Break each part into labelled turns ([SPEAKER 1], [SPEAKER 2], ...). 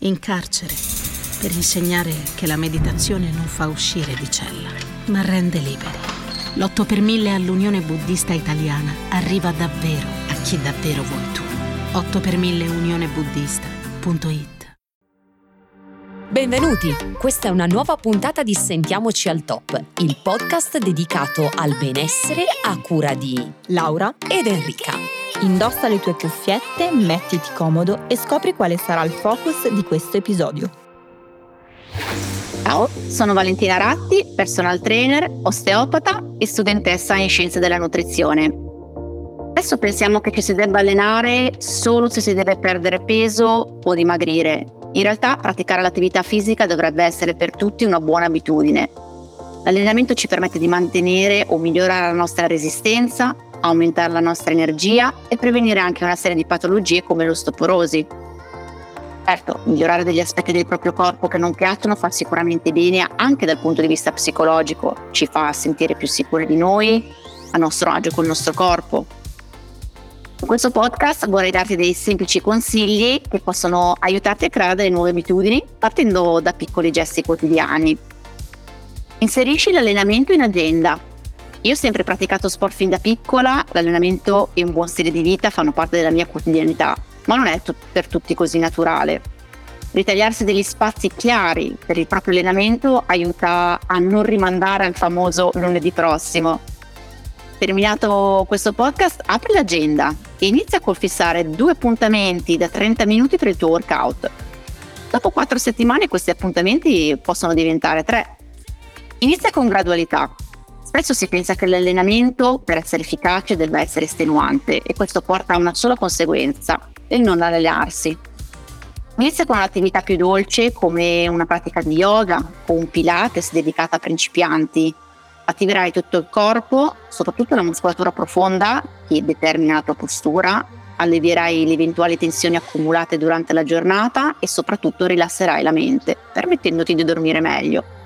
[SPEAKER 1] in carcere, per insegnare che la meditazione non fa uscire di cella, ma rende liberi. L'8 per 1000 all'Unione Buddista Italiana arriva davvero a chi davvero vuoi tu. 8 per 1000 unionebuddista.it
[SPEAKER 2] Benvenuti, questa è una nuova puntata di Sentiamoci al Top, il podcast dedicato al benessere a cura di Laura ed Enrica.
[SPEAKER 3] Indossa le tue cuffiette, mettiti comodo e scopri quale sarà il focus di questo episodio.
[SPEAKER 4] Ciao, sono Valentina Ratti, personal trainer, osteopata e studentessa in scienze della nutrizione. Spesso pensiamo che ci si debba allenare solo se si deve perdere peso o dimagrire. In realtà praticare l'attività fisica dovrebbe essere per tutti una buona abitudine. L'allenamento ci permette di mantenere o migliorare la nostra resistenza, aumentare la nostra energia e prevenire anche una serie di patologie come l'ostoporosi. Certo, migliorare degli aspetti del proprio corpo che non piacciono fa sicuramente bene anche dal punto di vista psicologico, ci fa sentire più sicuri di noi, a nostro agio col nostro corpo. In questo podcast vorrei darti dei semplici consigli che possono aiutarti a creare delle nuove abitudini partendo da piccoli gesti quotidiani. Inserisci l'allenamento in agenda, io ho sempre praticato sport fin da piccola, l'allenamento e un buon stile di vita fanno parte della mia quotidianità, ma non è t- per tutti così naturale. Ritagliarsi degli spazi chiari per il proprio allenamento aiuta a non rimandare al famoso lunedì prossimo. Terminato questo podcast, apri l'agenda e inizia col fissare due appuntamenti da 30 minuti per il tuo workout. Dopo quattro settimane questi appuntamenti possono diventare tre. Inizia con gradualità, Spesso si pensa che l'allenamento per essere efficace debba essere estenuante e questo porta a una sola conseguenza, il non allenarsi. Inizia con un'attività più dolce come una pratica di yoga o un pilates dedicata a principianti. Attiverai tutto il corpo, soprattutto la muscolatura profonda che determina la tua postura, allevierai le eventuali tensioni accumulate durante la giornata e soprattutto rilasserai la mente, permettendoti di dormire meglio.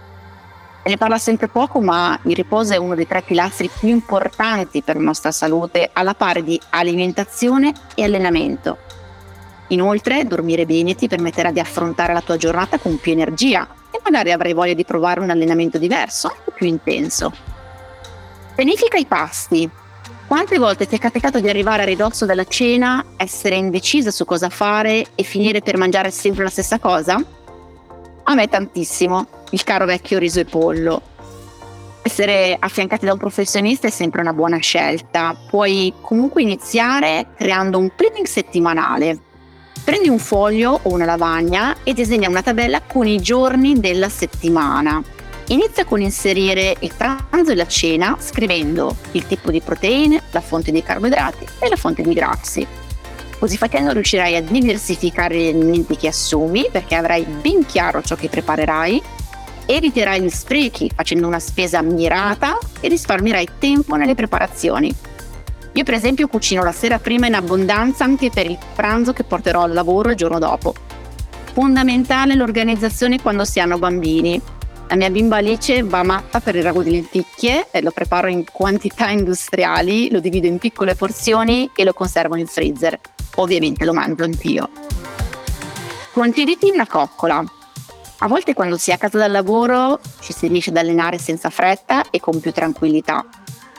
[SPEAKER 4] Ne parla sempre poco, ma il riposo è uno dei tre pilastri più importanti per la nostra salute, alla pari di alimentazione e allenamento. Inoltre, dormire bene ti permetterà di affrontare la tua giornata con più energia e magari avrai voglia di provare un allenamento diverso, anche più intenso. Pianifica i pasti. Quante volte ti è capitato di arrivare a ridosso della cena, essere indecisa su cosa fare e finire per mangiare sempre la stessa cosa? A me tantissimo, il caro vecchio riso e pollo. Essere affiancati da un professionista è sempre una buona scelta. Puoi comunque iniziare creando un planning settimanale. Prendi un foglio o una lavagna e disegna una tabella con i giorni della settimana. Inizia con inserire il pranzo e la cena scrivendo il tipo di proteine, la fonte di carboidrati e la fonte di grassi. Così facendo riuscirai a diversificare gli alimenti che assumi perché avrai ben chiaro ciò che preparerai, eviterai gli sprechi facendo una spesa mirata e risparmierai tempo nelle preparazioni. Io per esempio cucino la sera prima in abbondanza anche per il pranzo che porterò al lavoro il giorno dopo. Fondamentale l'organizzazione quando si hanno bambini. La mia bimba Alice va matta per il ragù di lenticchie e lo preparo in quantità industriali, lo divido in piccole porzioni e lo conservo in freezer ovviamente lo mangio anch'io. Concediti una coccola. A volte quando si è a casa dal lavoro ci si riesce ad allenare senza fretta e con più tranquillità.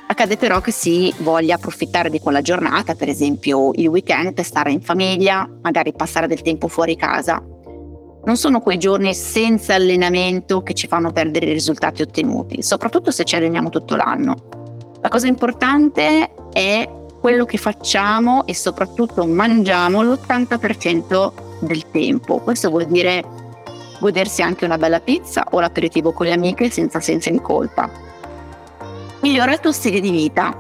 [SPEAKER 4] Accade però che si voglia approfittare di quella giornata, per esempio il weekend, per stare in famiglia, magari passare del tempo fuori casa. Non sono quei giorni senza allenamento che ci fanno perdere i risultati ottenuti, soprattutto se ci alleniamo tutto l'anno. La cosa importante è quello che facciamo e soprattutto mangiamo l'80% del tempo. Questo vuol dire godersi anche una bella pizza o l'aperitivo con le amiche senza senso di colpa. Migliora il tuo stile di vita.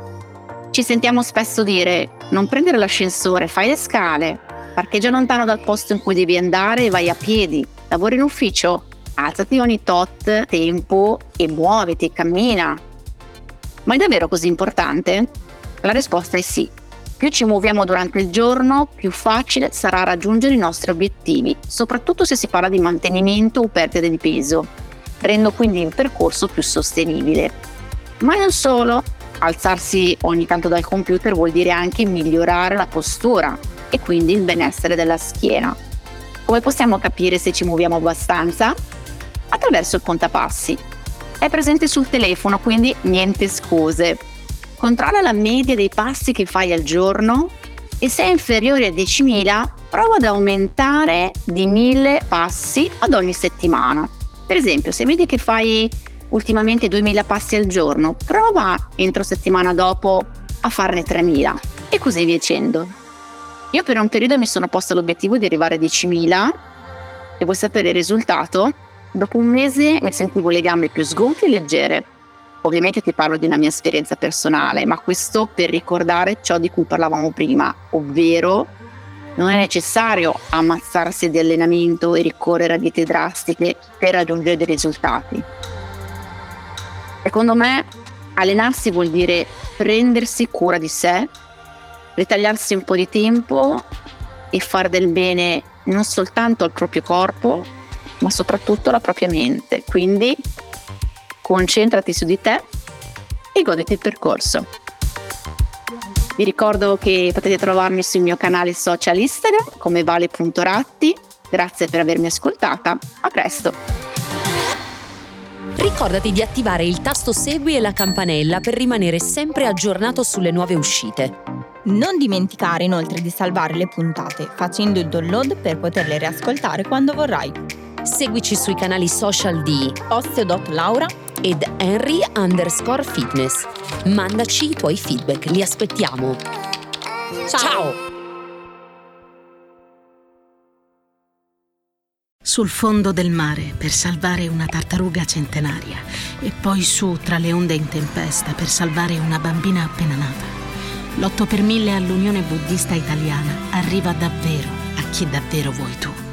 [SPEAKER 4] Ci sentiamo spesso dire non prendere l'ascensore, fai le scale, parcheggia lontano dal posto in cui devi andare e vai a piedi, lavori in ufficio, alzati ogni tot tempo e muoviti, cammina. Ma è davvero così importante? La risposta è sì. Più ci muoviamo durante il giorno, più facile sarà raggiungere i nostri obiettivi, soprattutto se si parla di mantenimento o perdita di peso. Rendo quindi il percorso più sostenibile. Ma non solo, alzarsi ogni tanto dal computer vuol dire anche migliorare la postura e quindi il benessere della schiena. Come possiamo capire se ci muoviamo abbastanza? Attraverso il contapassi. È presente sul telefono, quindi niente scuse. Controlla la media dei passi che fai al giorno e se è inferiore a 10.000 prova ad aumentare di 1.000 passi ad ogni settimana. Per esempio, se vedi che fai ultimamente 2.000 passi al giorno, prova entro settimana dopo a farne 3.000 e così via dicendo. Io per un periodo mi sono posta l'obiettivo di arrivare a 10.000 e vuoi sapere il risultato? Dopo un mese mi sentivo le gambe più sgonfie e leggere. Ovviamente ti parlo di una mia esperienza personale, ma questo per ricordare ciò di cui parlavamo prima, ovvero non è necessario ammazzarsi di allenamento e ricorrere a diete drastiche per raggiungere dei risultati. Secondo me allenarsi vuol dire prendersi cura di sé ritagliarsi un po' di tempo e fare del bene non soltanto al proprio corpo, ma soprattutto alla propria mente. Quindi concentrati su di te e goditi il percorso. Vi ricordo che potete trovarmi sul mio canale social Instagram come vale.ratti. Grazie per avermi ascoltata. A presto!
[SPEAKER 2] Ricordati di attivare il tasto segui e la campanella per rimanere sempre aggiornato sulle nuove uscite.
[SPEAKER 3] Non dimenticare inoltre di salvare le puntate facendo il download per poterle riascoltare quando vorrai.
[SPEAKER 2] Seguici sui canali social di
[SPEAKER 3] Osteo.Laura
[SPEAKER 2] ed Henry underscore fitness. Mandaci i tuoi feedback, li aspettiamo.
[SPEAKER 3] Ciao! Ciao.
[SPEAKER 1] Sul fondo del mare per salvare una tartaruga centenaria e poi su tra le onde in tempesta per salvare una bambina appena nata l'8 per 1000 all'Unione Buddista Italiana arriva davvero a chi davvero vuoi tu.